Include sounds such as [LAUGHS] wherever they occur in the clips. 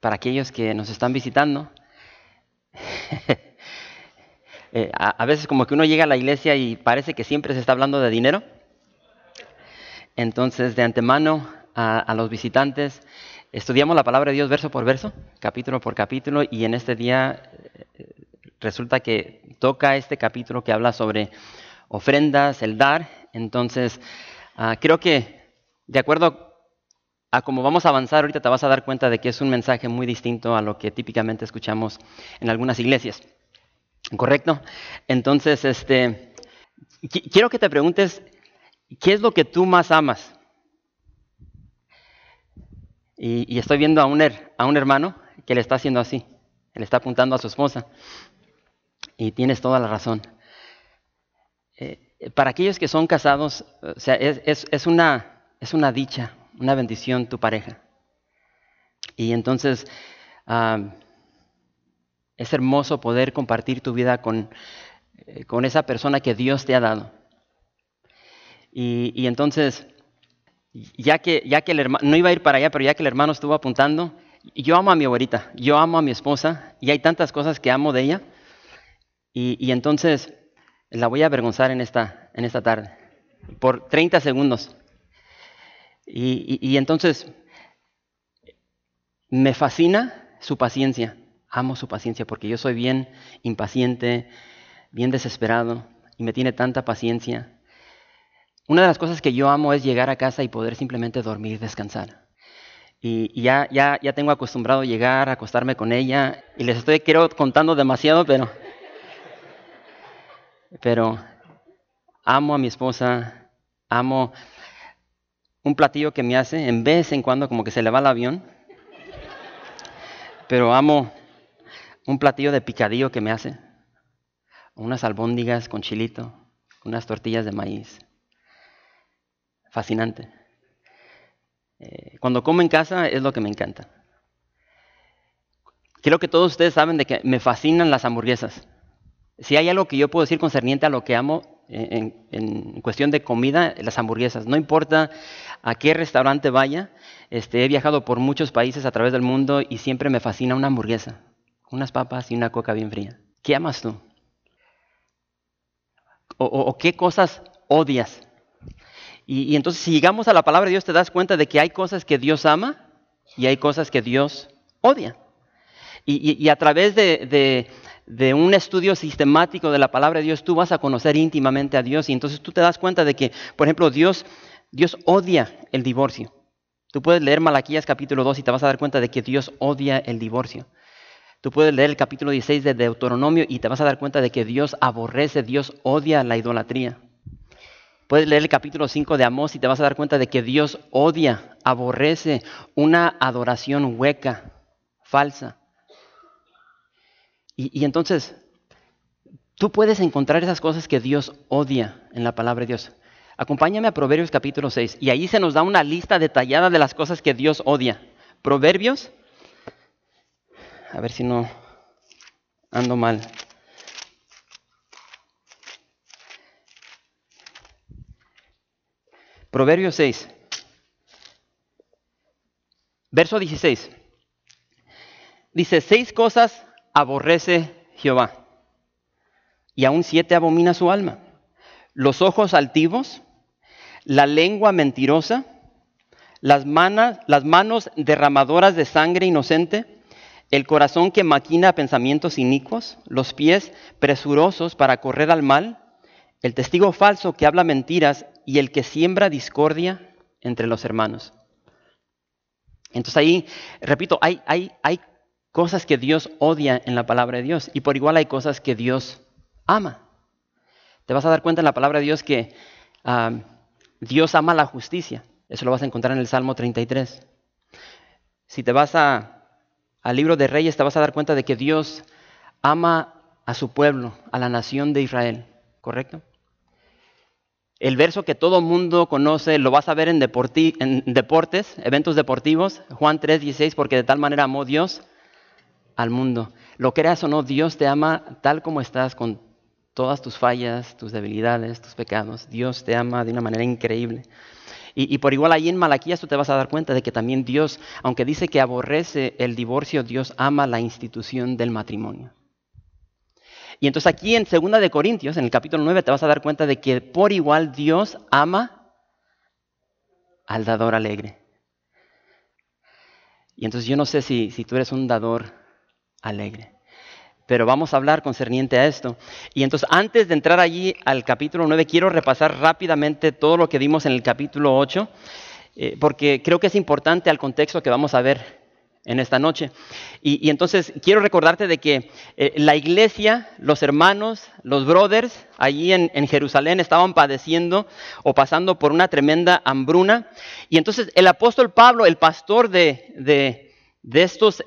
para aquellos que nos están visitando, [LAUGHS] eh, a, veces como que uno llega a la iglesia y parece que siempre se está hablando de dinero. Entonces, de antemano a, los visitantes, estudiamos la palabra de Dios verso por verso, capítulo por capítulo, y en este día eh, resulta que toca este capítulo que habla sobre ofrendas, el dar. Entonces, ah, creo que de acuerdo a cómo vamos a avanzar, ahorita te vas a dar cuenta de que es un mensaje muy distinto a lo que típicamente escuchamos en algunas iglesias. ¿Correcto? Entonces, este, quiero que te preguntes, ¿qué es lo que tú más amas? Y, estoy viendo a un, a un hermano que le está haciendo así, le está apuntando a su esposa. Y tienes toda la razón. Eh, para aquellos que son casados, o sea, es, una, es una dicha, una bendición tu pareja. Y entonces es hermoso poder compartir tu vida con, eh, con, esa persona que Dios te ha dado. Y, entonces, ya que, ya que el hermano, no iba a ir para allá, pero ya que el hermano estuvo apuntando, yo amo a mi abuelita, yo amo a mi esposa, y hay tantas cosas que amo de ella, y, y entonces la voy a avergonzar en esta, en esta tarde, por 30 segundos. Y, entonces, me fascina su paciencia. Amo su paciencia porque yo soy bien impaciente, bien desesperado y me tiene tanta paciencia. Una de las cosas que yo amo es llegar a casa y poder simplemente dormir, descansar. Y, ya, ya, ya tengo acostumbrado a llegar, a acostarme con ella. Y les estoy, quiero, contando demasiado, pero, pero amo a mi esposa, amo un platillo que me hace, en vez en cuando como que se le va el avión, pero amo un platillo de picadillo que me hace, unas albóndigas con chilito, unas tortillas de maíz. Fascinante. Eh, cuando como en casa es lo que me encanta. Creo que todos ustedes saben de que me fascinan las hamburguesas. Si hay algo que yo puedo decir concerniente a lo que amo, en, cuestión de comida, las hamburguesas. No importa a qué restaurante vaya, este, he viajado por muchos países a través del mundo y siempre me fascina una hamburguesa, unas papas y una coca bien fría. ¿Qué amas tú? ¿O, qué cosas odias? Y, entonces si llegamos a la palabra de Dios te das cuenta de que hay cosas que Dios ama y hay cosas que Dios odia. Y, a través de, de un estudio sistemático de la palabra de Dios, tú vas a conocer íntimamente a Dios y entonces tú te das cuenta de que, por ejemplo, Dios, Dios odia el divorcio. Tú puedes leer Malaquías capítulo 2 y te vas a dar cuenta de que Dios odia el divorcio. Tú puedes leer el capítulo 16 de Deuteronomio y te vas a dar cuenta de que Dios aborrece, Dios odia la idolatría. Puedes leer el capítulo 5 de Amós y te vas a dar cuenta de que Dios odia, aborrece una adoración hueca, falsa. Y, entonces, tú puedes encontrar esas cosas que Dios odia en la palabra de Dios. Acompáñame a Proverbios capítulo 6 y ahí se nos da una lista detallada de las cosas que Dios odia. Proverbios, a ver si no ando mal. Proverbios 6, verso 16. Dice, seis cosas aborrece Jehová, y aún siete abomina su alma. Los ojos altivos, la lengua mentirosa, las, las manos derramadoras de sangre inocente, el corazón que maquina pensamientos inicuos, los pies presurosos para correr al mal, el testigo falso que habla mentiras y el que siembra discordia entre los hermanos. Entonces ahí, repito, hay, hay, hay cosas que Dios odia en la palabra de Dios y por igual hay cosas que Dios ama. Te vas a dar cuenta en la palabra de Dios que Dios ama la justicia. Eso lo vas a encontrar en el Salmo 33. Si te vas a, al libro de Reyes, te vas a dar cuenta de que Dios ama a su pueblo, a la nación de Israel, ¿correcto? El verso que todo mundo conoce, lo vas a ver en, en deportes, eventos deportivos, Juan 3, 16, porque de tal manera amó Dios al mundo. Lo creas o no, Dios te ama tal como estás, con todas tus fallas, tus debilidades, tus pecados. Dios te ama de una manera increíble. Y, por igual ahí en Malaquías tú te vas a dar cuenta de que también Dios, aunque dice que aborrece el divorcio, Dios ama la institución del matrimonio. Y entonces aquí en 2 de Corintios, en el capítulo 9, te vas a dar cuenta de que por igual Dios ama al dador alegre. Y entonces yo no sé si, si tú eres un dador alegre pero vamos a hablar concerniente a esto. Y entonces, antes de entrar allí al capítulo 9, quiero repasar rápidamente todo lo que vimos en el capítulo 8, eh, porque creo que es importante al contexto que vamos a ver en esta noche. Y, entonces quiero recordarte de que eh, la iglesia, los hermanos, los brothers allí en, Jerusalén estaban padeciendo o pasando por una tremenda hambruna. Y entonces el apóstol Pablo, el pastor de, de, de estos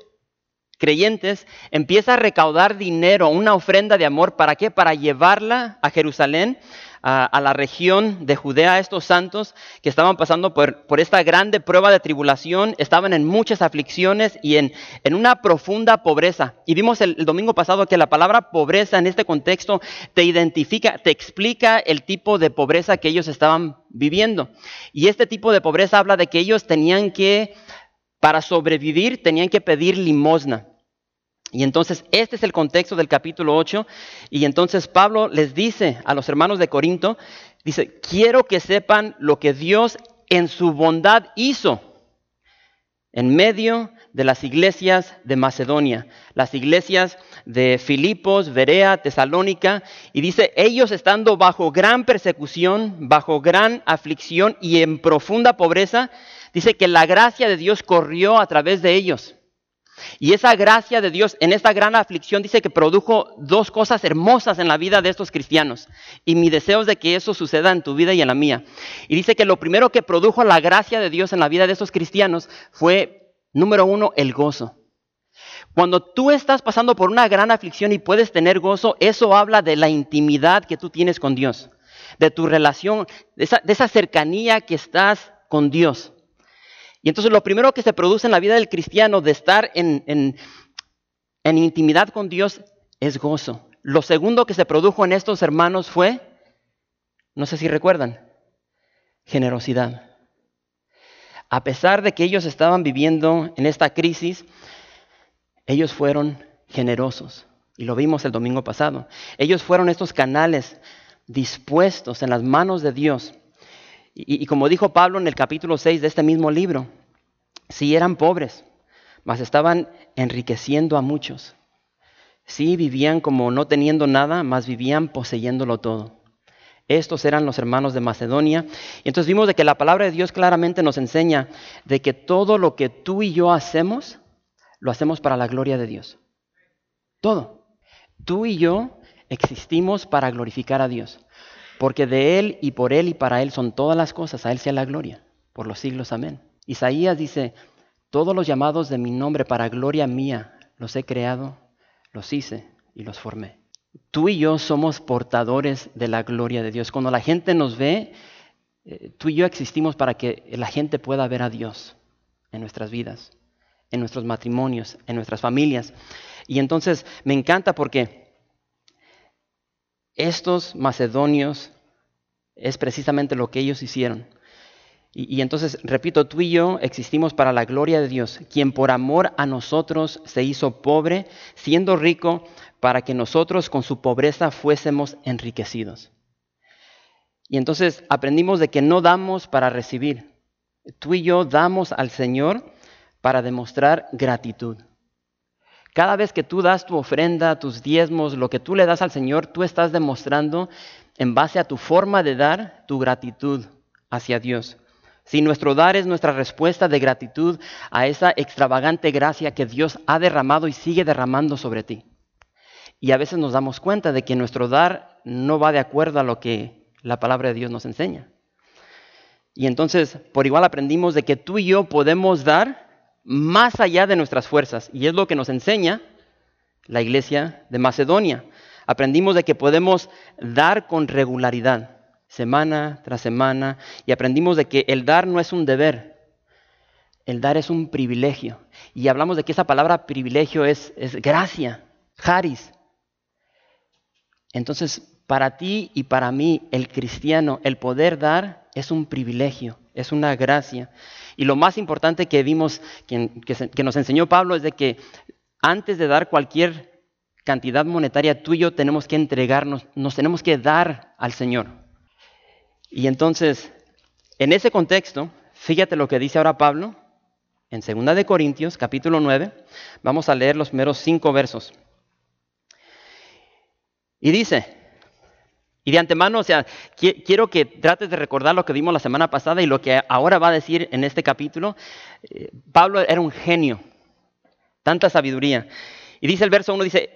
creyentes, empieza a recaudar dinero, una ofrenda de amor, ¿para qué? Para llevarla a Jerusalén, a, la región de Judea, a estos santos que estaban pasando por, por, esta grande prueba de tribulación, estaban en muchas aflicciones y en, en una profunda pobreza. Y vimos el, el, domingo pasado que la palabra pobreza en este contexto te identifica, te explica el tipo de pobreza que ellos estaban viviendo. Y este tipo de pobreza habla de que ellos tenían que para sobrevivir tenían que pedir limosna. Y entonces este es el contexto del capítulo 8. Y entonces Pablo les dice a los hermanos de Corinto, dice, quiero que sepan lo que Dios en su bondad hizo en medio de las iglesias de Macedonia, las iglesias de Filipos, Berea, Tesalónica, y dice, ellos estando bajo gran persecución, bajo gran aflicción y en profunda pobreza, dice que la gracia de Dios corrió a través de ellos. Y esa gracia de Dios en esta gran aflicción dice que produjo dos cosas hermosas en la vida de estos cristianos. Y mi deseo es de que eso suceda en tu vida y en la mía. Y dice que lo primero que produjo la gracia de Dios en la vida de estos cristianos fue, número uno, el gozo. Cuando tú estás pasando por una gran aflicción y puedes tener gozo, eso habla de la intimidad que tú tienes con Dios, de tu relación, de esa, de esa cercanía que estás con Dios. Y entonces lo primero que se produce en la vida del cristiano de estar en, en, intimidad con Dios es gozo. Lo segundo que se produjo en estos hermanos fue, no sé si recuerdan, generosidad. A pesar de que ellos estaban viviendo en esta crisis, ellos fueron generosos. Y lo vimos el domingo pasado. Ellos fueron estos canales dispuestos en las manos de Dios y, como dijo Pablo en el capítulo 6 de este mismo libro, sí eran pobres, mas estaban enriqueciendo a muchos. Sí vivían como no teniendo nada, mas vivían poseyéndolo todo. Estos eran los hermanos de Macedonia. Y entonces vimos de que la palabra de Dios claramente nos enseña de que todo lo que tú y yo hacemos, lo hacemos para la gloria de Dios. Todo. Tú y yo existimos para glorificar a Dios. Porque de Él y por Él y para Él son todas las cosas, a Él sea la gloria, por los siglos, amén. Isaías dice, todos los llamados de mi nombre para gloria mía los he creado, los hice y los formé. Tú y yo somos portadores de la gloria de Dios. Cuando la gente nos ve, eh, tú y yo existimos para que la gente pueda ver a Dios en nuestras vidas, en nuestros matrimonios, en nuestras familias. Y entonces me encanta porque estos macedonios es precisamente lo que ellos hicieron. Y, entonces, repito, tú y yo existimos para la gloria de Dios, quien por amor a nosotros se hizo pobre, siendo rico, para que nosotros con su pobreza fuésemos enriquecidos. Y entonces aprendimos de que no damos para recibir. Tú y yo damos al Señor para demostrar gratitud. Cada vez que tú das tu ofrenda, tus diezmos, lo que tú le das al Señor, tú estás demostrando en base a tu forma de dar tu gratitud hacia Dios. Si nuestro dar es nuestra respuesta de gratitud a esa extravagante gracia que Dios ha derramado y sigue derramando sobre ti. Y a veces nos damos cuenta de que nuestro dar no va de acuerdo a lo que la palabra de Dios nos enseña. Y entonces, por igual aprendimos de que tú y yo podemos dar más allá de nuestras fuerzas. Y es lo que nos enseña la iglesia de Macedonia. Aprendimos de que podemos dar con regularidad, semana tras semana, y aprendimos de que el dar no es un deber, el dar es un privilegio. Y hablamos de que esa palabra privilegio es, es gracia, haris. Entonces, para ti y para mí, el cristiano, el poder dar es un privilegio, es una gracia. Y lo más importante que vimos, que, que nos enseñó Pablo, es de que antes de dar cualquier cantidad monetaria, tú y yo tenemos que entregarnos, nos tenemos que dar al Señor. Y entonces, en ese contexto, fíjate lo que dice ahora Pablo en 2 de Corintios, capítulo 9. Vamos a leer los primeros cinco versos. Y dice, y de antemano, o sea, quiero que trates de recordar lo que vimos la semana pasada y lo que ahora va a decir en este capítulo. Eh, Pablo era un genio, tanta sabiduría. Y dice el verso 1, dice,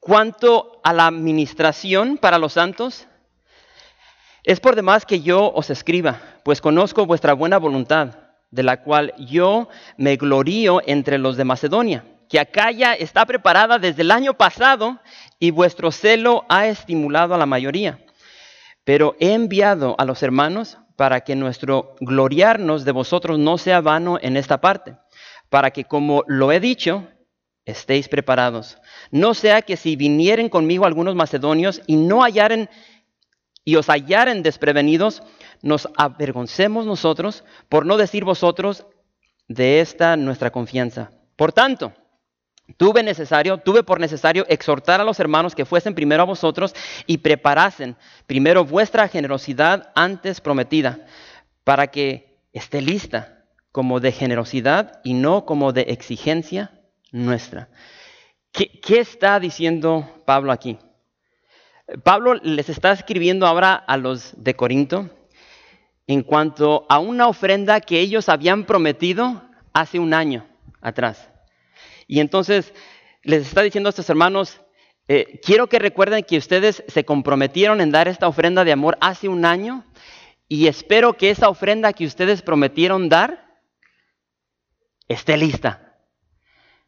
cuanto a la administración para los santos, es por demás que yo os escriba, pues conozco vuestra buena voluntad, de la cual yo me glorío entre los de Macedonia, que Acaya está preparada desde el año pasado y vuestro celo ha estimulado a la mayoría. Pero he enviado a los hermanos para que nuestro gloriarnos de vosotros no sea vano en esta parte, para que como lo he dicho, estéis preparados. No sea que si vinieren conmigo algunos macedonios y no hallaren y os hallaren desprevenidos, nos avergoncemos nosotros, por no decir vosotros de esta nuestra confianza. Por tanto, tuve necesario, tuve por necesario exhortar a los hermanos que fuesen primero a vosotros y preparasen primero vuestra generosidad antes prometida, para que esté lista como de generosidad y no como de exigencia nuestra. ¿Qué, está diciendo Pablo aquí? Pablo les está escribiendo ahora a los de Corinto en cuanto a una ofrenda que ellos habían prometido hace un año atrás. Y entonces les está diciendo a estos hermanos, eh, quiero que recuerden que ustedes se comprometieron en dar esta ofrenda de amor hace un año y espero que esa ofrenda que ustedes prometieron dar esté lista.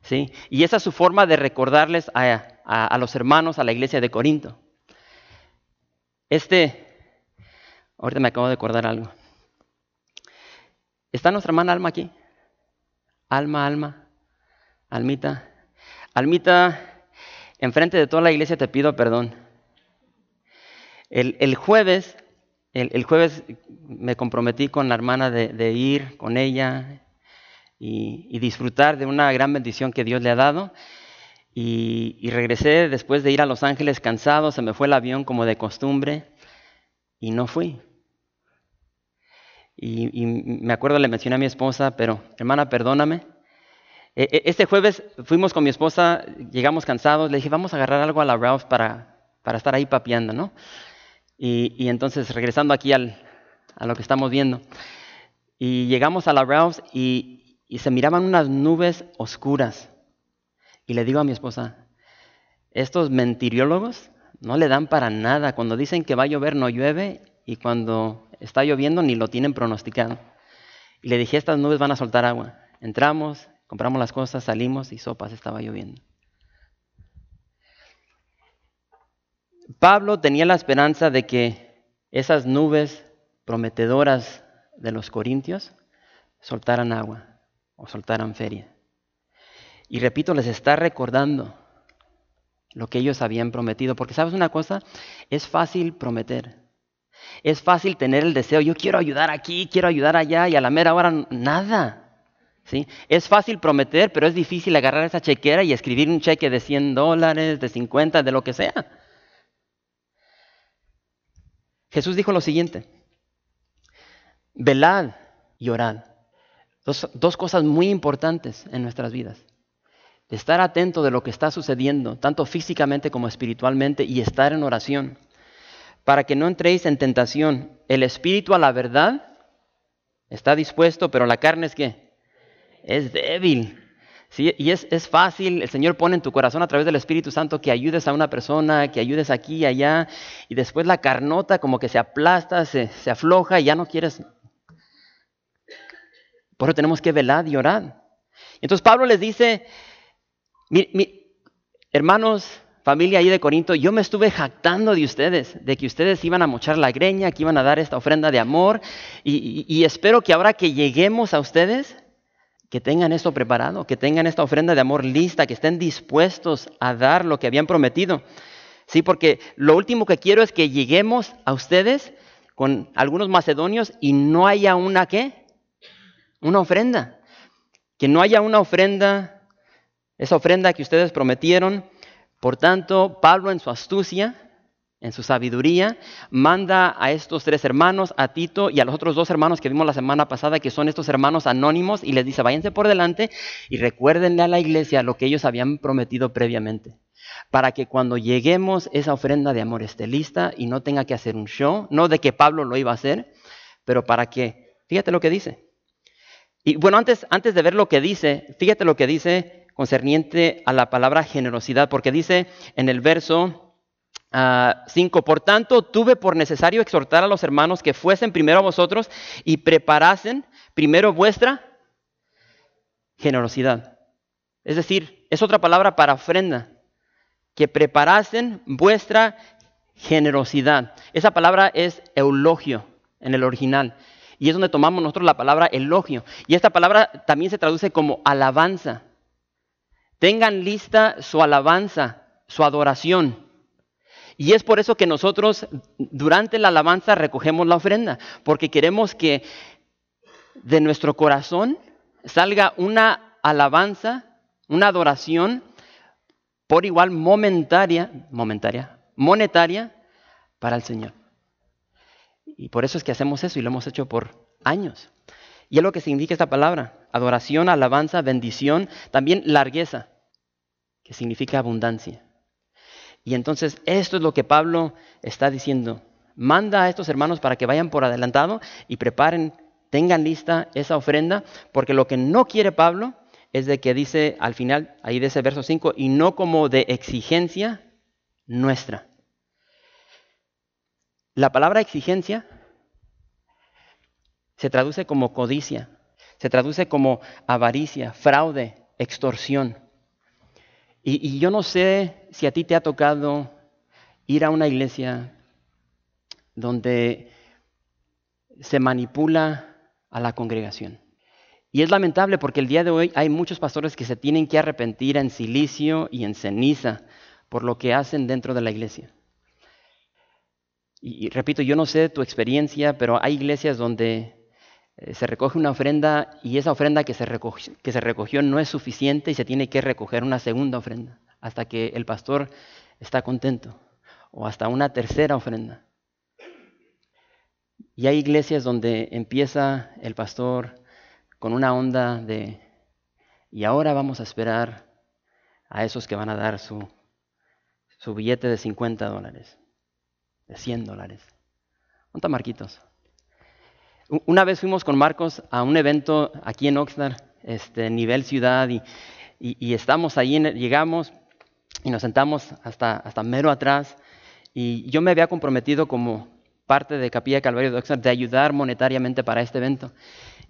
¿Sí? Y esa es su forma de recordarles a, los hermanos, a la iglesia de Corinto. Este, ahorita me acabo de acordar algo. ¿Está nuestra hermana Alma aquí? Alma, Alma, Almita. Almita, enfrente de toda la iglesia te pido perdón. El, jueves, el, jueves me comprometí con la hermana de ir con ella y, disfrutar de una gran bendición que Dios le ha dado. Y, regresé después de ir a Los Ángeles cansado, se me fue el avión como de costumbre y no fui. Y, me acuerdo, le mencioné a mi esposa, pero hermana, perdóname. E, e, este jueves fuimos con mi esposa, llegamos cansados, le dije, vamos a agarrar algo a la Ralph para, para estar ahí papeando, ¿no? Y, entonces regresando aquí al, a lo que estamos viendo, y llegamos a la Ralph y, y se miraban unas nubes oscuras. Y le digo a mi esposa, estos mentiriólogos no le dan para nada. Cuando dicen que va a llover, no llueve. Y cuando está lloviendo, ni lo tienen pronosticado. Y le dije, estas nubes van a soltar agua. Entramos, compramos las cosas, salimos y sopas, estaba lloviendo. Pablo tenía la esperanza de que esas nubes prometedoras de los corintios soltaran agua o soltaran feria. Y repito, les está recordando lo que ellos habían prometido, porque sabes una cosa, es fácil prometer. Es fácil tener el deseo, yo quiero ayudar aquí, quiero ayudar allá y a la mera hora nada. ¿Sí? Es fácil prometer, pero es difícil agarrar esa chequera y escribir un cheque de 100 dólares, de 50, de lo que sea. Jesús dijo lo siguiente, velad y orad Dos, cosas muy importantes en nuestras vidas. Estar atento de lo que está sucediendo, tanto físicamente como espiritualmente, y estar en oración, para que no entréis en tentación. El espíritu a la verdad está dispuesto, pero la carne es que es débil. Sí, y es, fácil, el Señor pone en tu corazón a través del Espíritu Santo que ayudes a una persona, que ayudes aquí y allá, y después la carnota como que se aplasta, se, se afloja y ya no quieres por eso tenemos que velar y orar. Entonces Pablo les dice, hermanos, familia ahí de Corinto, yo me estuve jactando de ustedes, de que ustedes iban a mochar la greña, que iban a dar esta ofrenda de amor, y, espero que ahora que lleguemos a ustedes, que tengan esto preparado, que tengan esta ofrenda de amor lista, que estén dispuestos a dar lo que habían prometido. Sí, porque lo último que quiero es que lleguemos a ustedes con algunos macedonios y no haya una qué? Una ofrenda. Que no haya una ofrenda, esa ofrenda que ustedes prometieron. Por tanto, Pablo en su astucia, en su sabiduría, manda a estos tres hermanos, a Tito y a los otros dos hermanos que vimos la semana pasada, que son estos hermanos anónimos, y les dice, váyanse por delante y recuérdenle a la iglesia lo que ellos habían prometido previamente, para que cuando lleguemos esa ofrenda de amor esté lista y no tenga que hacer un show, no de que Pablo lo iba a hacer, pero para que, fíjate lo que dice. Y bueno, antes, antes de ver lo que dice, fíjate lo que dice concerniente a la palabra generosidad, porque dice en el verso 5. Ah, por tanto, tuve por necesario exhortar a los hermanos que fuesen primero a vosotros y preparasen primero vuestra generosidad. Es decir, es otra palabra para ofrenda. Que preparasen vuestra generosidad. Esa palabra es eulogio en el original. Y es donde tomamos nosotros la palabra elogio. Y esta palabra también se traduce como alabanza. Tengan lista su alabanza, su adoración. Y es por eso que nosotros durante la alabanza recogemos la ofrenda, porque queremos que de nuestro corazón salga una alabanza, una adoración por igual momentaria, momentaria, monetaria para el Señor. Y por eso es que hacemos eso y lo hemos hecho por años. Y es lo que significa esta palabra, adoración, alabanza, bendición, también largueza, que significa abundancia. Y entonces esto es lo que Pablo está diciendo. Manda a estos hermanos para que vayan por adelantado y preparen, tengan lista esa ofrenda, porque lo que no quiere Pablo es de que dice al final, ahí de ese verso 5, y no como de exigencia nuestra. La palabra exigencia se traduce como codicia, se traduce como avaricia, fraude, extorsión. Y, yo no sé si a ti te ha tocado ir a una iglesia donde se manipula a la congregación. Y es lamentable porque el día de hoy hay muchos pastores que se tienen que arrepentir en silicio y en ceniza por lo que hacen dentro de la iglesia. Y, repito, yo no sé tu experiencia, pero hay iglesias donde eh, se recoge una ofrenda y esa ofrenda que se, recogió, que se recogió no es suficiente y se tiene que recoger una segunda ofrenda hasta que el pastor está contento o hasta una tercera ofrenda. Y hay iglesias donde empieza el pastor con una onda de, y ahora vamos a esperar a esos que van a dar su, su billete de 50 dólares, de 100 dólares. ¿Dónde Marquitos? Una vez fuimos con Marcos a un evento aquí en Oxnard, este, nivel ciudad, y, y, estamos ahí, llegamos y nos sentamos hasta, hasta mero atrás. Y yo me había comprometido como parte de Capilla Calvario de Oxnard de ayudar monetariamente para este evento.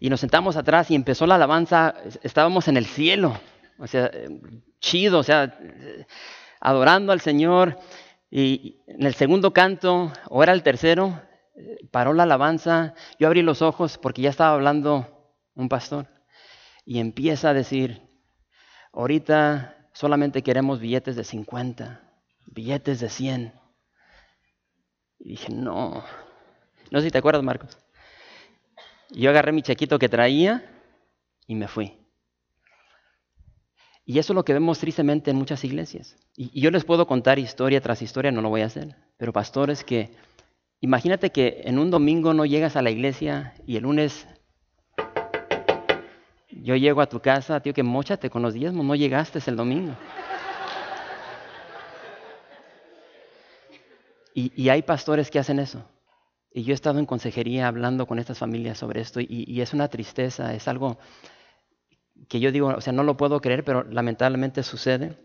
Y nos sentamos atrás y empezó la alabanza, estábamos en el cielo, o sea, chido, o sea, adorando al Señor. Y en el segundo canto, o era el tercero, paró la alabanza, yo abrí los ojos porque ya estaba hablando un pastor y empieza a decir, ahorita solamente queremos billetes de 50, billetes de 100. Y dije, no, no sé si te acuerdas, Marcos. Yo agarré mi chequito que traía y me fui. Y eso es lo que vemos tristemente en muchas iglesias. Y, yo les puedo contar historia tras historia, no lo voy a hacer. Pero pastores que Imagínate que en un domingo no llegas a la iglesia y el lunes yo llego a tu casa, tío, que mochate con los diezmos, no llegaste el domingo. Y, hay pastores que hacen eso. Y yo he estado en consejería hablando con estas familias sobre esto y, es una tristeza, es algo que yo digo, o sea, no lo puedo creer, pero lamentablemente sucede.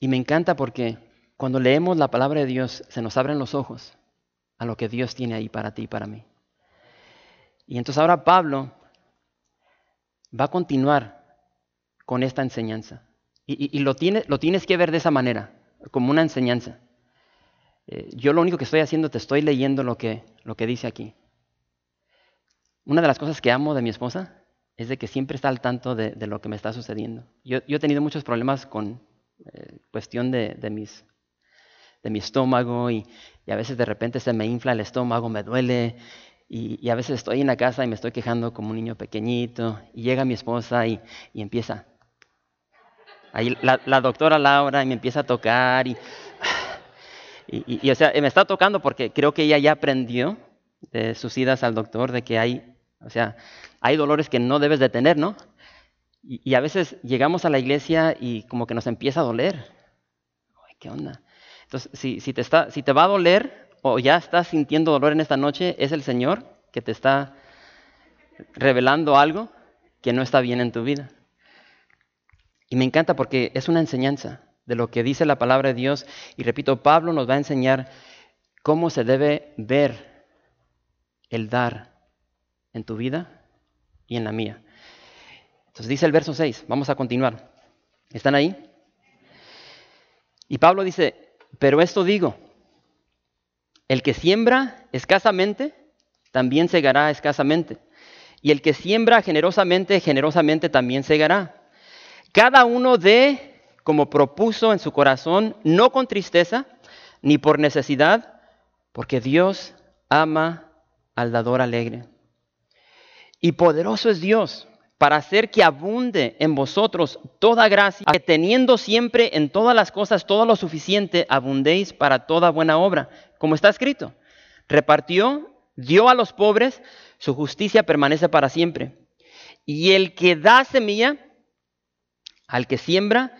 Y me encanta porque cuando leemos la palabra de Dios se nos abren los ojos a lo que Dios tiene ahí para ti y para mí. Y entonces ahora Pablo va a continuar con esta enseñanza. Y, lo, lo tienes que ver de esa manera, como una enseñanza. Eh, yo lo único que estoy haciendo, te estoy leyendo lo que, lo que dice aquí. Una de las cosas que amo de mi esposa es de que siempre está al tanto de, lo que me está sucediendo. Yo, he tenido muchos problemas con eh, cuestión de, mis, de mi estómago y, a veces de repente se me infla el estómago, me duele y, a veces estoy en la casa y me estoy quejando como un niño pequeñito y llega mi esposa y, empieza. Ahí la, doctora Laura y me empieza a tocar [SIGHS] y, y, o sea, me está tocando porque creo que ella ya aprendió de sus idas al doctor de que hay, o sea, hay dolores que no debes de tener, ¿no? Y, a veces llegamos a la iglesia y como que nos empieza a doler. Ay, ¿Qué onda? Entonces, si, te está, si te va a doler o ya estás sintiendo dolor en esta noche, es el Señor que te está revelando algo que no está bien en tu vida. Y me encanta porque es una enseñanza de lo que dice la palabra de Dios. Y repito, Pablo nos va a enseñar cómo se debe ver el dar en tu vida y en la mía. Entonces dice el verso 6, vamos a continuar. ¿Están ahí? Y Pablo dice, pero esto digo, el que siembra escasamente, también segará escasamente. Y el que siembra generosamente, generosamente también segará. Cada uno de como propuso en su corazón, no con tristeza ni por necesidad, porque Dios ama al dador alegre. Y poderoso es Dios para hacer que abunde en vosotros toda gracia, que teniendo siempre en todas las cosas todo lo suficiente, abundéis para toda buena obra, como está escrito. Repartió, dio a los pobres, su justicia permanece para siempre. Y el que da semilla, al que siembra,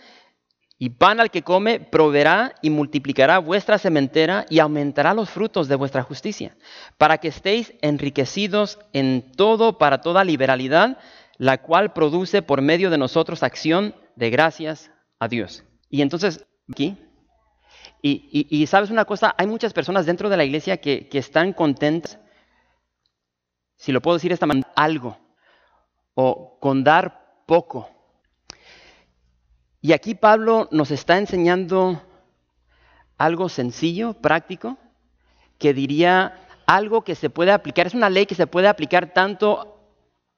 y pan al que come proveerá y multiplicará vuestra sementera y aumentará los frutos de vuestra justicia, para que estéis enriquecidos en todo para toda liberalidad, la cual produce por medio de nosotros acción de gracias a Dios. Y entonces, aquí, y, sabes una cosa, hay muchas personas dentro de la iglesia que, están contentas, si lo puedo decir esta manera, algo, o con dar poco y aquí Pablo nos está enseñando algo sencillo, práctico, que diría algo que se puede aplicar, es una ley que se puede aplicar tanto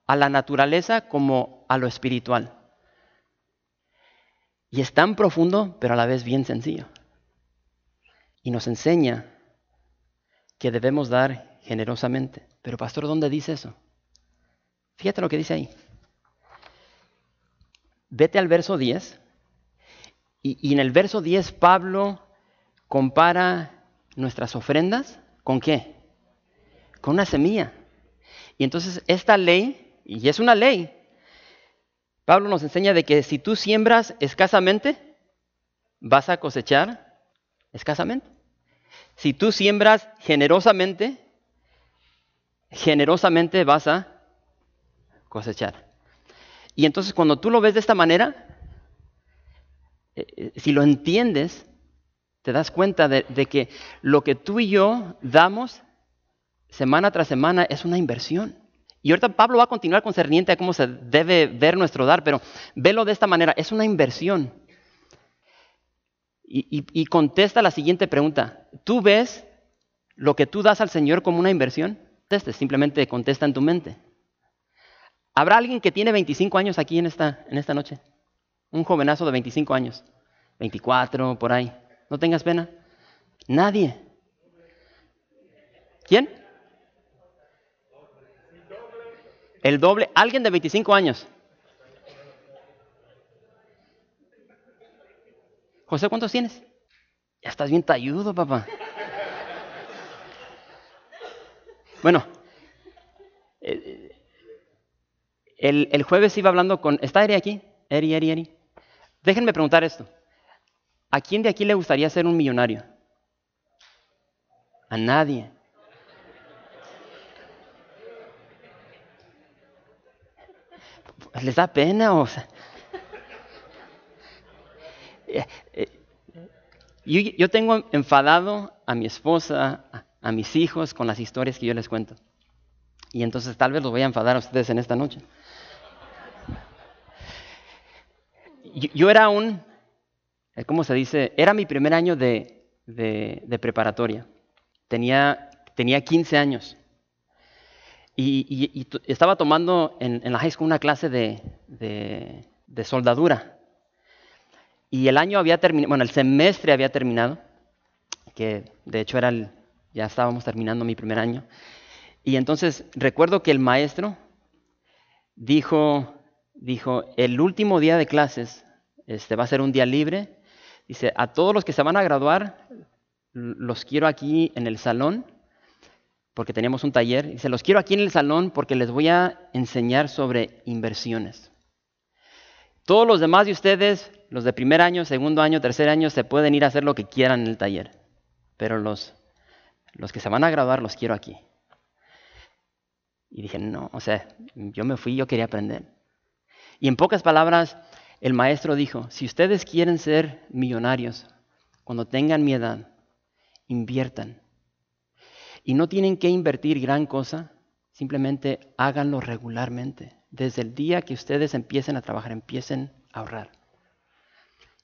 a la naturaleza como a lo espiritual. Y es tan profundo, pero a la vez bien sencillo. Y nos enseña que debemos dar generosamente. Pero pastor, ¿dónde dice eso? Fíjate lo que dice ahí. Vete al verso 10 y, en el verso 10 Pablo compara nuestras ofrendas con qué? Con una semilla. Y entonces esta ley, y es una ley, Pablo nos enseña de que si tú siembras escasamente, vas a cosechar escasamente. Si tú siembras generosamente, generosamente vas a cosechar. Y entonces cuando tú lo ves de esta manera, si lo entiendes, te das cuenta de, que lo que tú y yo damos semana tras semana es una inversión. Y ahorita Pablo va a continuar concerniente a cómo se debe ver nuestro dar, pero velo de esta manera, es una inversión. Y, y, contesta la siguiente pregunta. ¿Tú ves lo que tú das al Señor como una inversión? Este simplemente contesta en tu mente. ¿Habrá alguien que tiene 25 años aquí en esta, en esta noche? Un jovenazo de 25 años, 24, por ahí. ¿No tengas pena? Nadie. ¿Quién? El doble. Alguien de 25 años. José, ¿cuántos tienes? Ya estás bien talludo, papá. Bueno, eh, el, el jueves iba hablando con... ¿Está Eri aquí? Eri, Eri, Eri. Déjenme preguntar esto. ¿A quién de aquí le gustaría ser un millonario? A nadie. ¿Les da pena? O eh, yo, tengo enfadado a mi esposa, a, a mis hijos con las historias que yo les cuento. Y entonces tal vez los voy a enfadar a ustedes en esta noche. Yo, era un, eh, ¿cómo se dice? Era mi primer año de, de, preparatoria. Tenía, tenía 15 años. Y, estaba tomando en, la high school una clase de, de soldadura. Y el año había terminado, bueno, el semestre había terminado, que de hecho era el, ya estábamos terminando mi primer año. Y entonces recuerdo que el maestro dijo, dijo, el último día de clases este, va a ser un día libre. Dice, a todos los que se van a graduar, los quiero aquí en el salón, porque teníamos un taller. Dice, los quiero aquí en el salón porque les voy a enseñar sobre inversiones. Todos los demás de ustedes, los de primer año, segundo año, tercer año, se pueden ir a hacer lo que quieran en el taller. Pero los, los que se van a graduar los quiero aquí. Y dije, no, o sea, yo me fui, yo quería aprender. Y en pocas palabras, el maestro dijo, si ustedes quieren ser millonarios, cuando tengan mi edad, inviertan. Y no tienen que invertir gran cosa, simplemente háganlo regularmente. Desde el día que ustedes empiecen a trabajar, empiecen a ahorrar.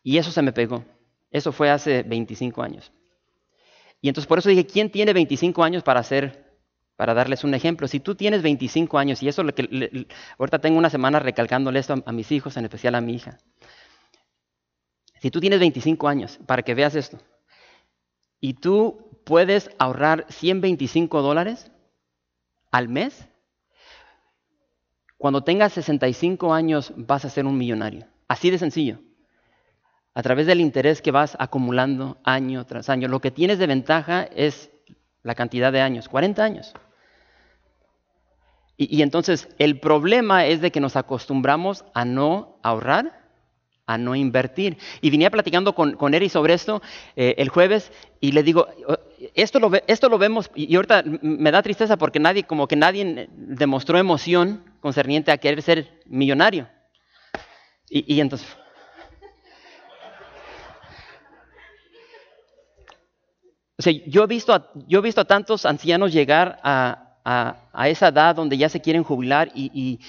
Y eso se me pegó. Eso fue hace 25 años. Y entonces por eso dije, ¿quién tiene 25 años para hacer para darles un ejemplo, si tú tienes 25 años, y eso lo que ahorita tengo una semana recalcándole esto a, mis hijos, en especial a mi hija. Si tú tienes 25 años, para que veas esto, y tú puedes ahorrar 125 dólares al mes, cuando tengas 65 años vas a ser un millonario. Así de sencillo. A través del interés que vas acumulando año tras año. Lo que tienes de ventaja es la cantidad de años, 40 años. Y, entonces el problema es de que nos acostumbramos a no ahorrar, a no invertir. Y venía platicando con, con Eri sobre esto eh, el jueves y le digo, oh, esto lo, esto lo vemos, y ahorita me da tristeza porque nadie, como que nadie demostró emoción concerniente a querer ser millonario. Y, y entonces... O sea, yo he visto yo he visto a tantos ancianos llegar a, a, esa edad donde ya se quieren jubilar y,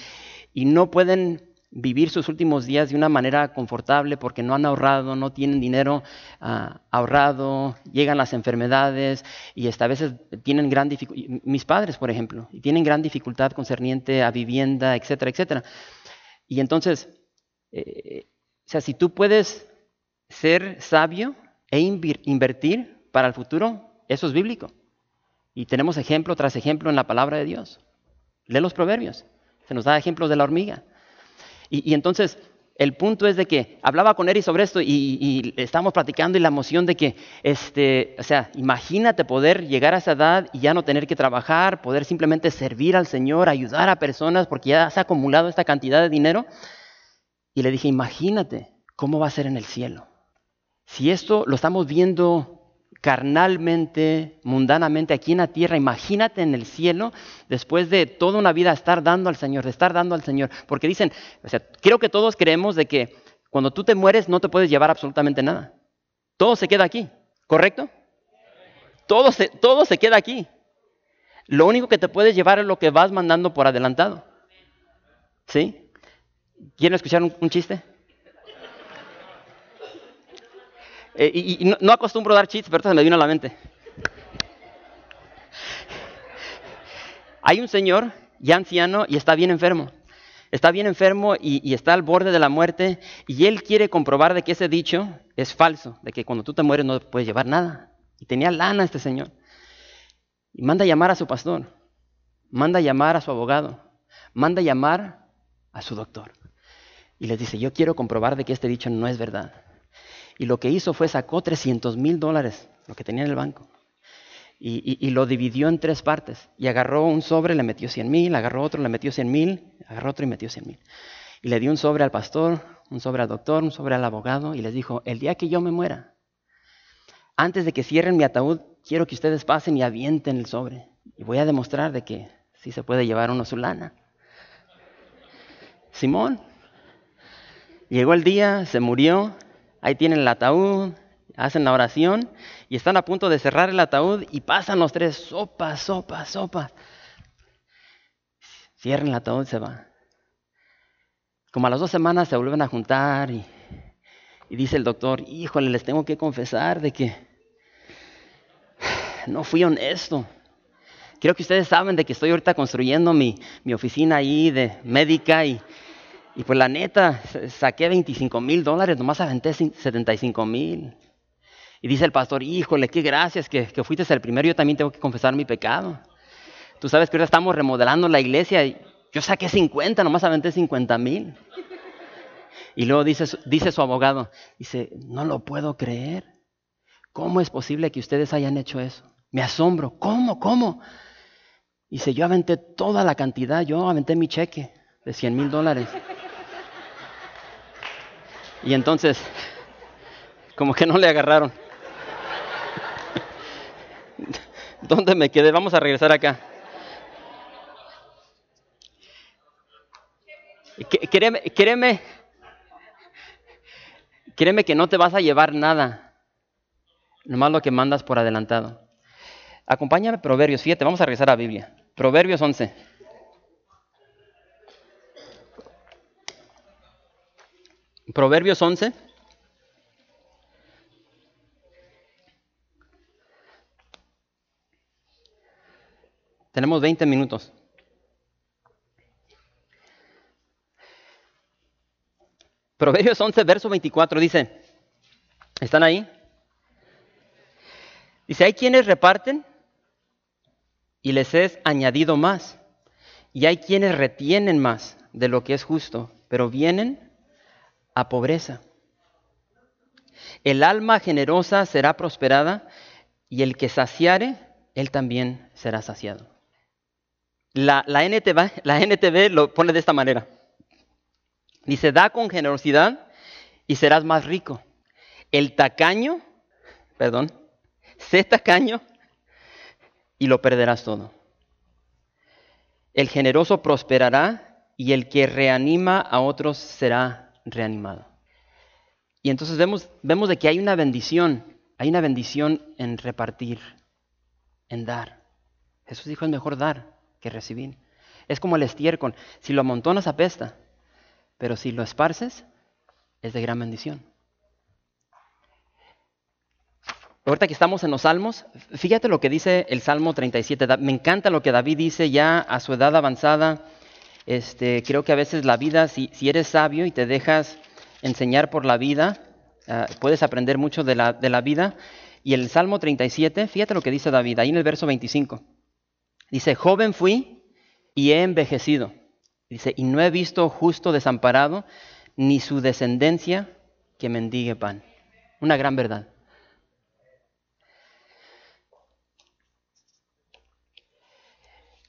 no pueden vivir sus últimos días de una manera confortable porque no han ahorrado, no tienen dinero ah, ahorrado, llegan las enfermedades y hasta a veces tienen gran dificultad, mis padres por ejemplo, tienen gran dificultad concerniente a vivienda, etcétera, etcétera. Y entonces, eh, o sea, si tú puedes ser sabio e invertir para el futuro, eso es bíblico. Y tenemos ejemplo tras ejemplo en la palabra de Dios. Lee los proverbios. Se nos da ejemplos de la hormiga. Y, entonces, el punto es de que hablaba con Eri sobre esto y, y, estábamos platicando y la emoción de que, este, o sea, imagínate poder llegar a esa edad y ya no tener que trabajar, poder simplemente servir al Señor, ayudar a personas porque ya se ha acumulado esta cantidad de dinero. Y le dije, imagínate cómo va a ser en el cielo. Si esto lo estamos viendo carnalmente, mundanamente aquí en la tierra, imagínate en el cielo, después de toda una vida estar dando al Señor, de estar dando al Señor. Porque dicen, o sea, creo que todos creemos de que cuando tú te mueres no te puedes llevar absolutamente nada. Todo se queda aquí, ¿correcto? Todo se, todo se queda aquí. Lo único que te puedes llevar es lo que vas mandando por adelantado. ¿Sí? ¿Quieren escuchar un chiste? Eh, y, no, acostumbro dar chistes, pero se me vino a la mente. Hay un señor ya anciano y está bien enfermo. Está bien enfermo y, está al borde de la muerte y él quiere comprobar de que ese dicho es falso, de que cuando tú te mueres no puedes llevar nada. Y tenía lana este señor. Y manda llamar a su pastor, manda llamar a su abogado, manda llamar a su doctor. Y les dice, yo quiero comprobar de que este dicho no es verdad. Y lo que hizo fue sacó 300 mil dólares, lo que tenía en el banco, y, lo dividió en tres partes. Y agarró un sobre, le metió 100 mil, agarró otro, le metió 100 mil, agarró otro y metió 100 mil. Y le dio un sobre al pastor, un sobre al doctor, un sobre al abogado, y les dijo, el día que yo me muera, antes de que cierren mi ataúd, quiero que ustedes pasen y avienten el sobre. Y voy a demostrar de que sí se puede llevar uno su lana. Simón. Llegó el día, se murió, Ahí tienen el ataúd, hacen la oración y están a punto de cerrar el ataúd y pasan los tres, sopa, sopa, sopa. Cierran el ataúd y se va. Como a las dos semanas se vuelven a juntar y Y dice el doctor, híjole, les tengo que confesar de que no fui honesto. Creo que ustedes saben de que estoy ahorita construyendo mi, mi oficina ahí de médica y, y pues la neta, saqué 25 mil dólares, nomás aventé 75 mil. Y dice el pastor, híjole, qué gracias que, que fuiste el primero, yo también tengo que confesar mi pecado. Tú sabes que ahora estamos remodelando la iglesia yo saqué 50, nomás aventé 50 mil. Y luego dice, dice su abogado, dice, no lo puedo creer. ¿Cómo es posible que ustedes hayan hecho eso? Me asombro. ¿Cómo? ¿Cómo? Dice, yo aventé toda la cantidad, yo aventé mi cheque de 100 mil dólares. Y entonces, como que no le agarraron. ¿Dónde me quedé? Vamos a regresar acá. Créeme, créeme, créeme que no te vas a llevar nada, nomás lo que mandas por adelantado. Acompáñame Proverbios 7, vamos a regresar a Biblia. Proverbios 11. Proverbios 11. Tenemos 20 minutos. Proverbios 11, verso 24 dice, ¿están ahí? Dice, hay quienes reparten y les es añadido más, y hay quienes retienen más de lo que es justo, pero vienen a pobreza. El alma generosa será prosperada y el que saciare, él también será saciado. La, NTV, la NTV lo pone de esta manera. Dice, da con generosidad y serás más rico. El tacaño, perdón, sé tacaño y lo perderás todo. El generoso prosperará y el que reanima a otros será reanimado. Y entonces vemos, vemos de que hay una bendición, hay una bendición en repartir, en dar. Jesús dijo es mejor dar que recibir. Es como el estiércol, si lo amontonas apesta, pero si lo esparces es de gran bendición. Ahorita que estamos en los salmos, fíjate lo que dice el Salmo 37. Me encanta lo que David dice ya a su edad avanzada este, creo que a veces la vida, si, eres sabio y te dejas enseñar por la vida, ah, puedes aprender mucho de la, de la vida. Y el Salmo 37, fíjate lo que dice David, ahí en el verso 25. Dice, joven fui y he envejecido. Dice, y no he visto justo desamparado, ni su descendencia que mendigue pan. Una gran verdad.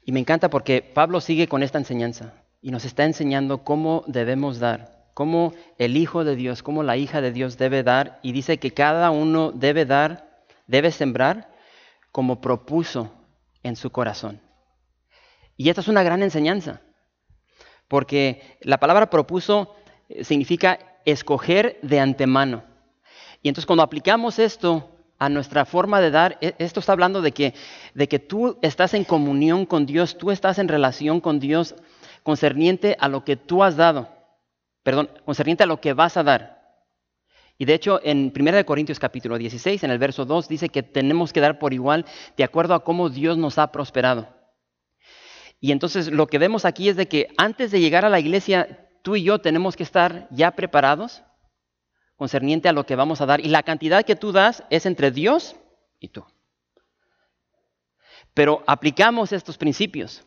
Y me encanta porque Pablo sigue con esta enseñanza y nos está enseñando cómo debemos dar, cómo el Hijo de Dios, cómo la hija de Dios debe dar y dice que cada uno debe dar, debe sembrar como propuso en su corazón. Y esta es una gran enseñanza, porque la palabra propuso eh, significa escoger de antemano. Y entonces cuando aplicamos esto a nuestra forma de dar, e, esto está hablando de que, de que tú estás en comunión con Dios, tú estás en relación con Dios concerniente a lo que tú has dado, perdón, concerniente a lo que vas a dar. Y de hecho, en 1 Corintios capítulo 16, en el verso 2, dice que tenemos que dar por igual de acuerdo a cómo Dios nos ha prosperado. Y entonces lo que vemos aquí es de que antes de llegar a la iglesia, tú y yo tenemos que estar ya preparados concerniente a lo que vamos a dar. Y la cantidad que tú das es entre Dios y tú. Pero aplicamos estos principios.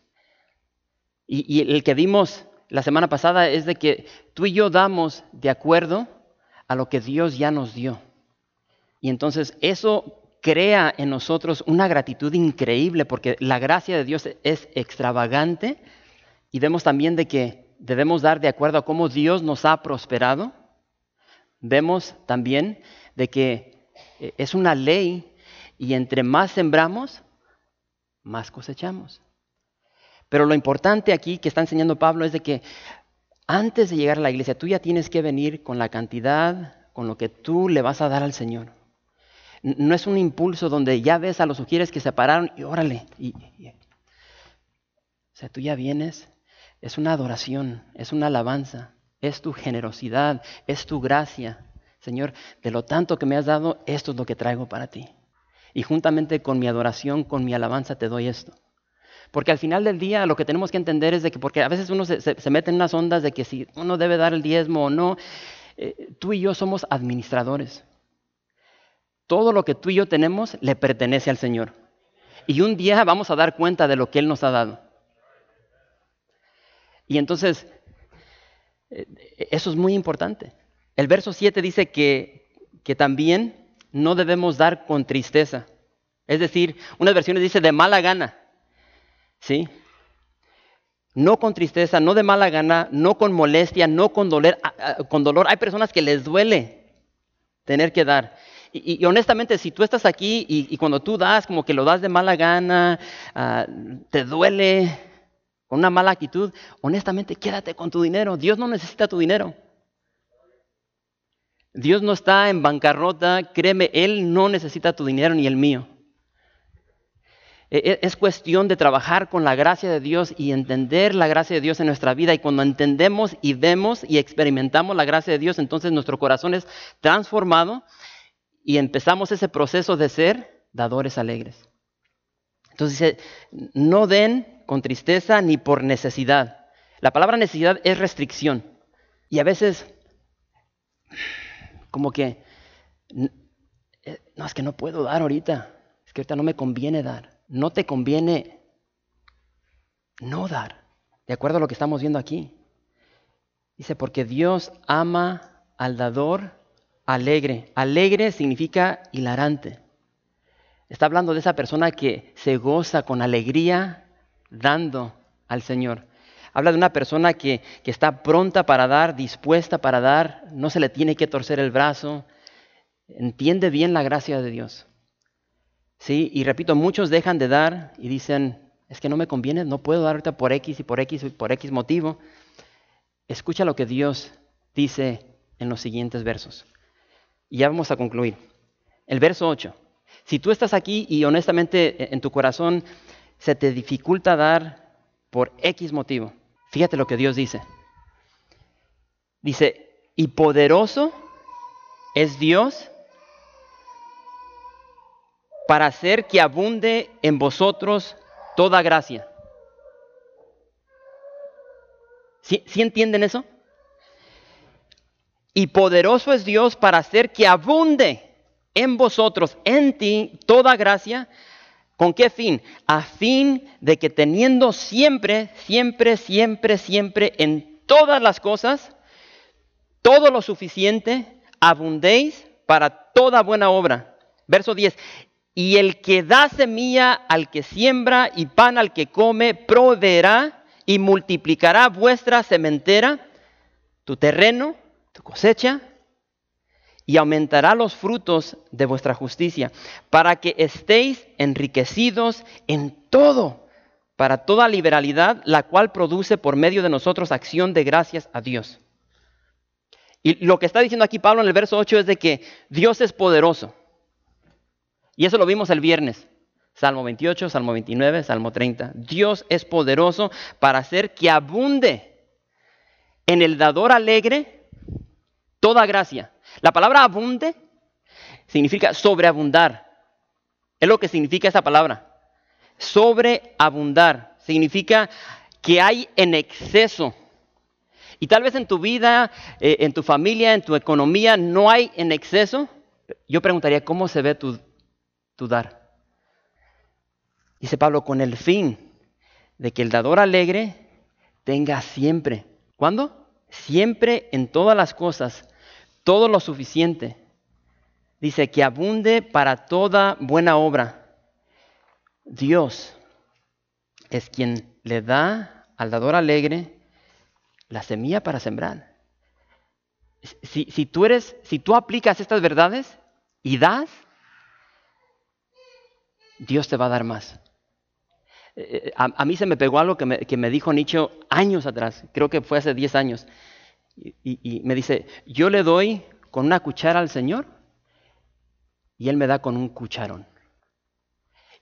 Y, el que dimos la semana pasada es de que tú y yo damos de acuerdo a lo que Dios ya nos dio. Y entonces eso crea en nosotros una gratitud increíble porque la gracia de Dios es extravagante y vemos también de que debemos dar de acuerdo a cómo Dios nos ha prosperado vemos también de que eh, es una ley y entre más sembramos, más cosechamos. Pero lo importante aquí que está enseñando Pablo es de que antes de llegar a la iglesia, tú ya tienes que venir con la cantidad, con lo que tú le vas a dar al Señor. No es un impulso donde ya ves a los ujieres que se pararon y órale. o sea, tú ya vienes, es una adoración, es una alabanza es tu generosidad, es tu gracia, Señor, de lo tanto que me has dado, esto es lo que traigo para ti. Y juntamente con mi adoración, con mi alabanza, te doy esto. Porque al final del día lo que tenemos que entender es de que, porque a veces uno se, mete en unas ondas de que si uno debe dar el diezmo o no, eh, tú y yo somos administradores. Todo lo que tú y yo tenemos le pertenece al Señor. Y un día vamos a dar cuenta de lo que Él nos ha dado. Y entonces, eso es muy importante. El verso 7 dice que, que también no debemos dar con tristeza. Es decir, unas versiones dice de mala gana. ¿Sí? No con tristeza, no de mala gana, no con molestia, no con dolor. Con dolor. Hay personas que les duele tener que dar. Y, honestamente, si tú estás aquí y, cuando tú das, como que lo das de mala gana, ah, te duele, con una mala actitud, honestamente, quédate con tu dinero. Dios no necesita tu dinero. Dios no está en bancarrota, créeme, Él no necesita tu dinero ni el mío. E, e, es cuestión de trabajar con la gracia de Dios y entender la gracia de Dios en nuestra vida. Y cuando entendemos y vemos y experimentamos la gracia de Dios, entonces nuestro corazón es transformado y empezamos ese proceso de ser dadores alegres. Entonces dice, no den con tristeza ni por necesidad. La palabra necesidad es restricción. Y a veces, como que, eh, no, es que no puedo dar ahorita. Es que ahorita no me conviene dar. No te conviene no dar. De acuerdo a lo que estamos viendo aquí. Dice, porque Dios ama al dador alegre. Alegre significa hilarante. Está hablando de esa persona que se goza con alegría dando al Señor. Habla de una persona que, está pronta para dar, dispuesta para dar, no se le tiene que torcer el brazo, entiende bien la gracia de Dios. Sí, y repito, muchos dejan de dar y dicen, es que no me conviene, no puedo dar por X y por X y por X motivo. Escucha lo que Dios dice en los siguientes versos. Y ya vamos a concluir. El verso 8. Si tú estás aquí y honestamente en tu corazón se te dificulta dar por X motivo, fíjate lo que Dios dice. Dice, y poderoso es Dios para hacer que abunde en vosotros toda gracia. ¿Sí, ¿Sí, entienden eso? Y poderoso es Dios para hacer que abunde en vosotros, en ti, toda gracia. ¿Con qué fin? A fin de que teniendo siempre, siempre, siempre, siempre en todas las cosas, todo lo suficiente, abundéis para toda buena obra. Verso 10. Y el que da semilla al que siembra y pan al que come, proveerá y multiplicará vuestra sementera, tu terreno, tu cosecha y aumentará los frutos de vuestra justicia, para que estéis enriquecidos en todo, para toda liberalidad, la cual produce por medio de nosotros acción de gracias a Dios. Y lo que está diciendo aquí Pablo en el verso 8 es de que Dios es poderoso. Y eso lo vimos el viernes. Salmo 28, Salmo 29, Salmo 30. Dios es poderoso para hacer que abunde en el dador alegre toda gracia. La palabra abunde significa sobreabundar. Es lo que significa esa palabra. Sobreabundar significa que hay en exceso. Y tal vez en tu vida, eh, en tu familia, en tu economía, no hay en exceso. Yo preguntaría, ¿cómo se ve tu, tu dar? Dice Pablo, con el fin de que el dador alegre tenga siempre. ¿Cuándo? Siempre en todas las cosas todo lo suficiente. Dice que abunde para toda buena obra. Dios es quien le da al dador alegre la semilla para sembrar. Si, si, tú eres, si tú aplicas estas verdades y das, Dios te va a dar más. Eh, eh, a, mí se me pegó algo que me, que me dijo Nietzsche años atrás, creo que fue hace 10 años. Y, me dice, yo le doy con una cuchara al Señor y Él me da con un cucharón.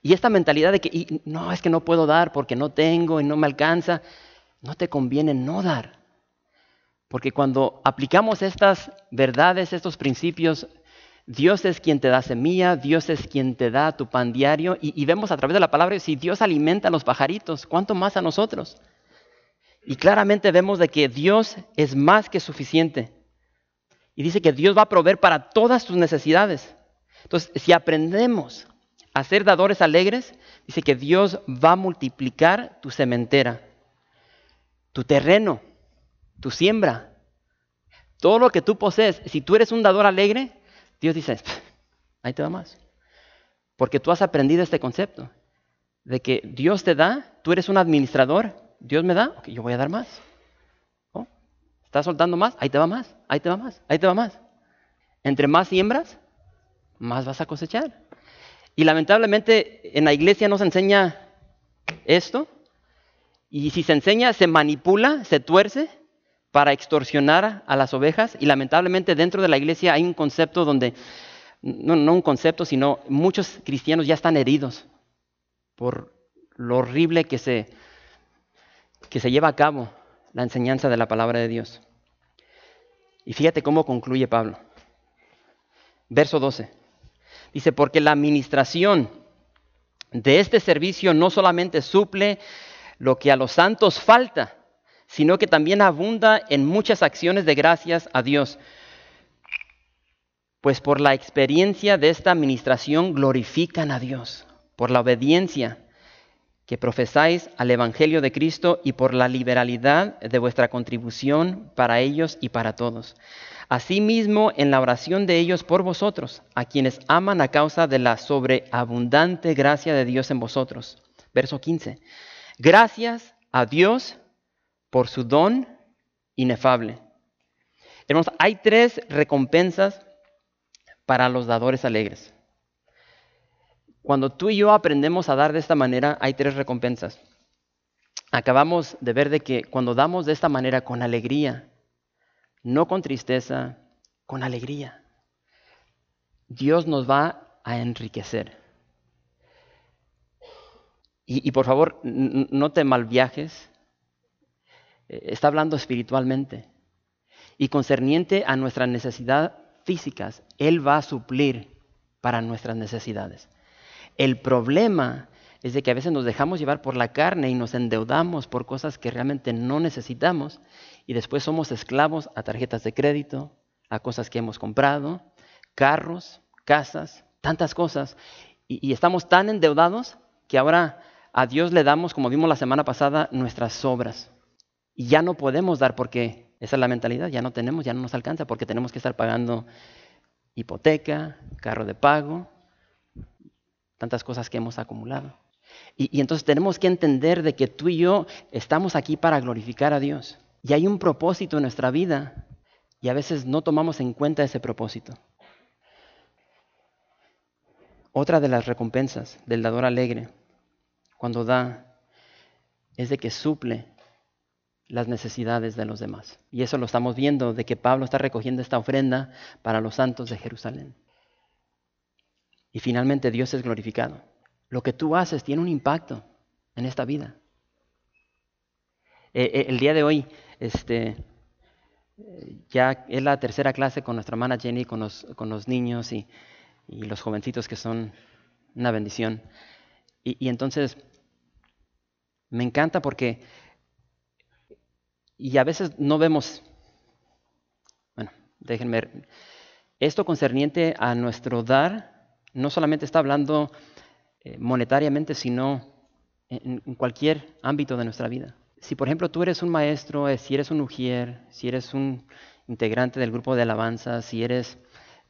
Y esta mentalidad de que no, es que no puedo dar porque no tengo y no me alcanza, no te conviene no dar. Porque cuando aplicamos estas verdades, estos principios, Dios es quien te da semilla, Dios es quien te da tu pan diario y, vemos a través de la palabra si Dios alimenta a los pajaritos, ¿cuánto más a nosotros? Y claramente vemos de que Dios es más que suficiente. Y dice que Dios va a proveer para todas tus necesidades. Entonces, si aprendemos a ser dadores alegres, dice que Dios va a multiplicar tu cementera, tu terreno, tu siembra, todo lo que tú posees. Si tú eres un dador alegre, Dios dice, ahí te va más. Porque tú has aprendido este concepto de que Dios te da, tú eres un administrador, Dios me da, yo voy a dar más. ¿Oh? ¿Estás soltando más? Ahí te va más, ahí te va más, ahí te va más. Entre más siembras, más vas a cosechar. Y lamentablemente en la iglesia no se enseña esto. Y si se enseña, se manipula, se tuerce para extorsionar a las ovejas. Y lamentablemente dentro de la iglesia hay un concepto donde, no, no un concepto, sino muchos cristianos ya están heridos por lo horrible que se, que se lleva a cabo la enseñanza de la palabra de Dios. Y fíjate cómo concluye Pablo. Verso 12. Dice, porque la administración de este servicio no solamente suple lo que a los santos falta, sino que también abunda en muchas acciones de gracias a Dios. Pues por la experiencia de esta administración glorifican a Dios, por la obediencia que profesáis al Evangelio de Cristo y por la liberalidad de vuestra contribución para ellos y para todos. Asimismo, en la oración de ellos por vosotros, a quienes aman a causa de la sobreabundante gracia de Dios en vosotros. Verso 15. Gracias a Dios por su don inefable. Hermanos, hay tres recompensas para los dadores alegres. Cuando tú y yo aprendemos a dar de esta manera, hay tres recompensas. Acabamos de ver de que cuando damos de esta manera con alegría, no con tristeza, con alegría, Dios nos va a enriquecer. Y, por favor, no te malviajes eh, está hablando espiritualmente. Y concerniente a nuestras necesidades físicas, Él va a suplir para nuestras necesidades. El problema es de que a veces nos dejamos llevar por la carne y nos endeudamos por cosas que realmente no necesitamos y después somos esclavos a tarjetas de crédito, a cosas que hemos comprado, carros, casas, tantas cosas. Y, y estamos tan endeudados que ahora a Dios le damos, como vimos la semana pasada, nuestras obras. Y ya no podemos dar porque esa es la mentalidad, ya no tenemos, ya no nos alcanza porque tenemos que estar pagando hipoteca, carro de pago, tantas cosas que hemos acumulado. Y, entonces tenemos que entender de que tú y yo estamos aquí para glorificar a Dios. Y hay un propósito en nuestra vida y a veces no tomamos en cuenta ese propósito. Otra de las recompensas del dador alegre, cuando da, es de que suple las necesidades de los demás. Y eso lo estamos viendo de que Pablo está recogiendo esta ofrenda para los santos de Jerusalén. Y finalmente Dios es glorificado. Lo que tú haces tiene un impacto en esta vida. Eh, eh, el día de hoy, este, ya es la tercera clase con nuestra hermana Jenny, con los, con los niños y, los jovencitos que son una bendición. y entonces, me encanta porque y a veces no vemos, bueno, déjenme, esto concerniente a nuestro dar, no solamente está hablando eh, monetariamente, sino en, cualquier ámbito de nuestra vida. Si por ejemplo tú eres un maestro, eh, si eres un ujier, si eres un integrante del grupo de alabanza, si eres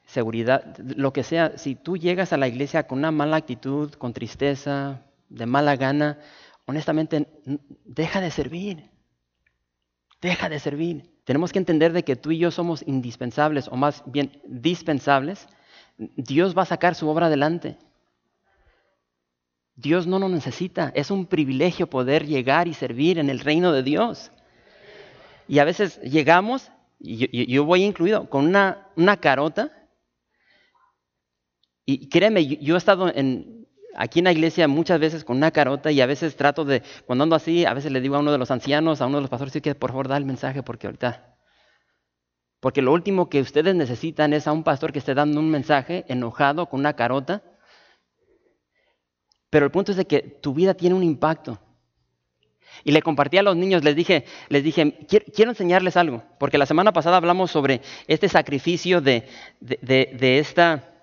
seguridad, lo que sea, si tú llegas a la iglesia con una mala actitud, con tristeza, de mala gana, honestamente, deja de servir. Deja de servir. Tenemos que entender de que tú y yo somos indispensables, o más bien dispensables. Dios va a sacar su obra adelante. Dios no nos necesita. Es un privilegio poder llegar y servir en el reino de Dios. Y a veces llegamos, y yo, voy incluido, con una, una carota. Y créeme, yo he estado en, aquí en la iglesia muchas veces con una carota y a veces trato de, cuando ando así, a veces le digo a uno de los ancianos, a uno de los pastores, que por favor da el mensaje porque ahorita Porque lo último que ustedes necesitan es a un pastor que esté dando un mensaje enojado con una carota. Pero el punto es de que tu vida tiene un impacto. Y le compartí a los niños, les dije, les dije, quiero enseñarles algo, porque la semana pasada hablamos sobre este sacrificio de, de, esta,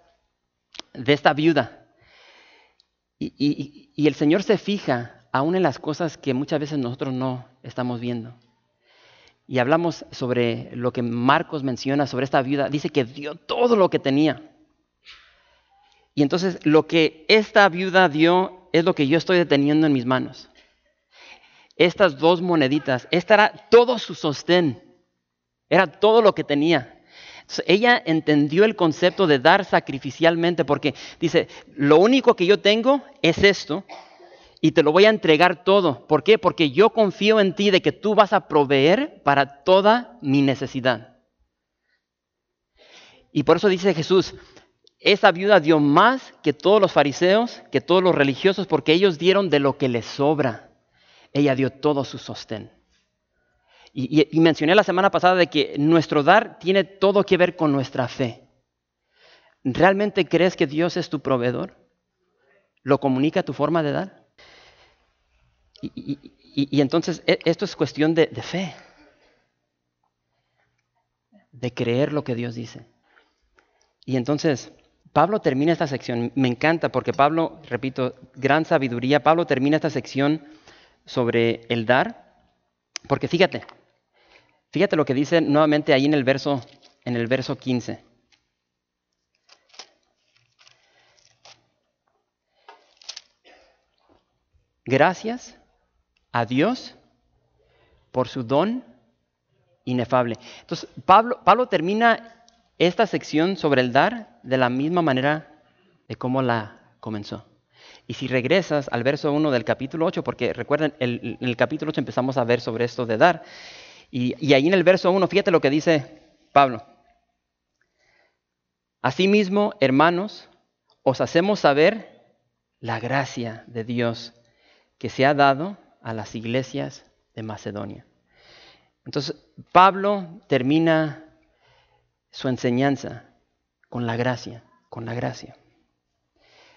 de esta viuda. Y, y, el Señor se fija aún en las cosas que muchas veces nosotros no estamos viendo. Y hablamos sobre lo que Marcos menciona sobre esta viuda. Dice que dio todo lo que tenía. Y entonces lo que esta viuda dio es lo que yo estoy deteniendo en mis manos estas dos moneditas. Esta era todo su sostén. Era todo lo que tenía. ella entendió el concepto de dar sacrificialmente porque dice, lo único que yo tengo es esto y te lo voy a entregar todo. ¿Por qué? Porque yo confío en ti de que tú vas a proveer para toda mi necesidad. Y por eso dice Jesús, esa viuda dio más que todos los fariseos, que todos los religiosos, porque ellos dieron de lo que les sobra ella dio todo su sostén. Y, mencioné la semana pasada de que nuestro dar tiene todo que ver con nuestra fe. ¿Realmente crees que Dios es tu proveedor? ¿Lo comunica tu forma de dar? Y, entonces e, esto es cuestión de, de fe, de creer lo que Dios dice. Y entonces Pablo termina esta sección, me encanta porque Pablo, repito, gran sabiduría, Pablo termina esta sección sobre el dar, porque fíjate, fíjate lo que dice nuevamente ahí en el verso, en el verso 15. Gracias a Dios por su don inefable. Entonces, Pablo, Pablo termina esta sección sobre el dar de la misma manera de cómo la comenzó. Y si regresas al verso 1 del capítulo 8, porque recuerden, en el, capítulo 8 empezamos a ver sobre esto de dar. Y, y ahí en el verso 1, fíjate lo que dice Pablo. Asimismo, hermanos, os hacemos saber la gracia de Dios que se ha dado a las iglesias de Macedonia. Entonces, Pablo termina su enseñanza con la gracia, con la gracia.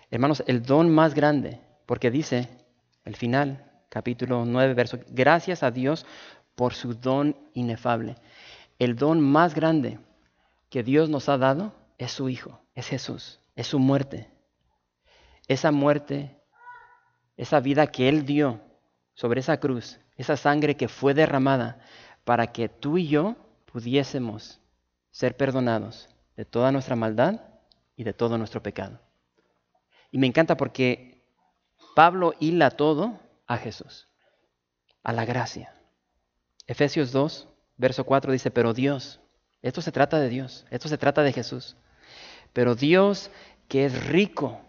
Hermanos, el don más grande, porque dice el final, capítulo 9, verso, gracias a Dios por su don inefable. El don más grande que Dios nos ha dado es su Hijo, es Jesús, es su muerte. Esa muerte, esa vida que Él dio sobre esa cruz, esa sangre que fue derramada para que tú y yo pudiésemos ser perdonados de toda nuestra maldad y de todo nuestro pecado. Y me encanta porque Pablo hila todo a Jesús, a la gracia. Efesios 2, verso 4 dice, pero Dios, esto se trata de Dios, esto se trata de Jesús, pero Dios que es rico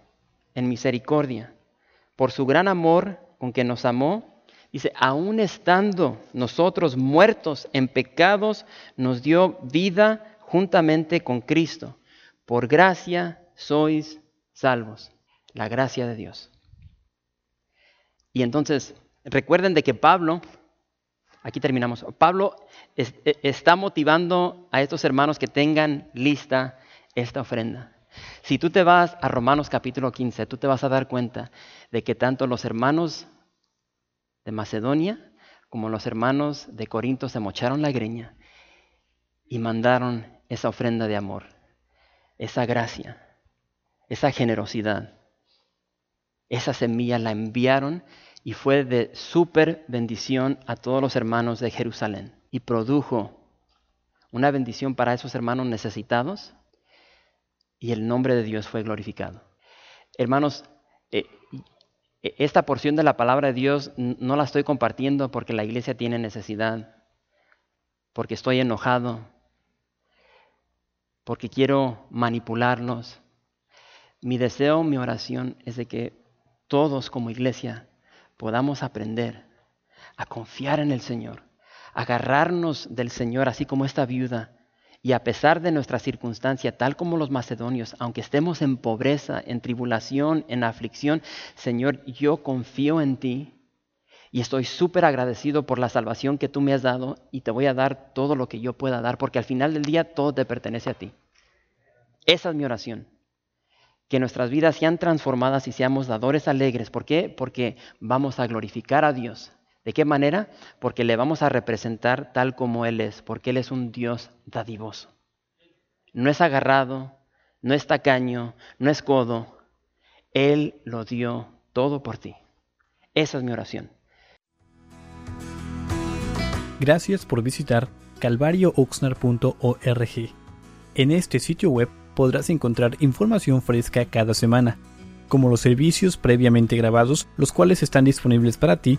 en misericordia, por su gran amor con que nos amó, dice, aun estando nosotros muertos en pecados, nos dio vida juntamente con Cristo. Por gracia sois salvos la gracia de Dios. Y entonces, recuerden de que Pablo, aquí terminamos, Pablo e, está motivando a estos hermanos que tengan lista esta ofrenda. Si tú te vas a Romanos capítulo 15, tú te vas a dar cuenta de que tanto los hermanos de Macedonia como los hermanos de Corinto se mocharon la greña y mandaron esa ofrenda de amor, esa gracia, esa generosidad. Esa semilla la enviaron y fue de súper bendición a todos los hermanos de Jerusalén y produjo una bendición para esos hermanos necesitados y el nombre de Dios fue glorificado. Hermanos, eh, esta porción de la palabra de Dios no la estoy compartiendo porque la iglesia tiene necesidad, porque estoy enojado, porque quiero manipularlos. Mi deseo, mi oración es de que todos como iglesia podamos aprender a confiar en el Señor, agarrarnos del Señor, así como esta viuda, y a pesar de nuestra circunstancia, tal como los macedonios, aunque estemos en pobreza, en tribulación, en aflicción, Señor, yo confío en ti Y estoy súper agradecido por la salvación que tú me has dado y te voy a dar todo lo que yo pueda dar, porque al final del día todo te pertenece a ti. Esa es mi oración. Que nuestras vidas sean transformadas y seamos dadores alegres. ¿Por qué? Porque vamos a glorificar a Dios. ¿De qué manera? Porque le vamos a representar tal como Él es, porque Él es un Dios dadivoso. No es agarrado, no es tacaño, no es codo. Él lo dio todo por ti. Esa es mi oración. Gracias por visitar calvariooxnar.org. En este sitio web podrás encontrar información fresca cada semana, como los servicios previamente grabados, los cuales están disponibles para ti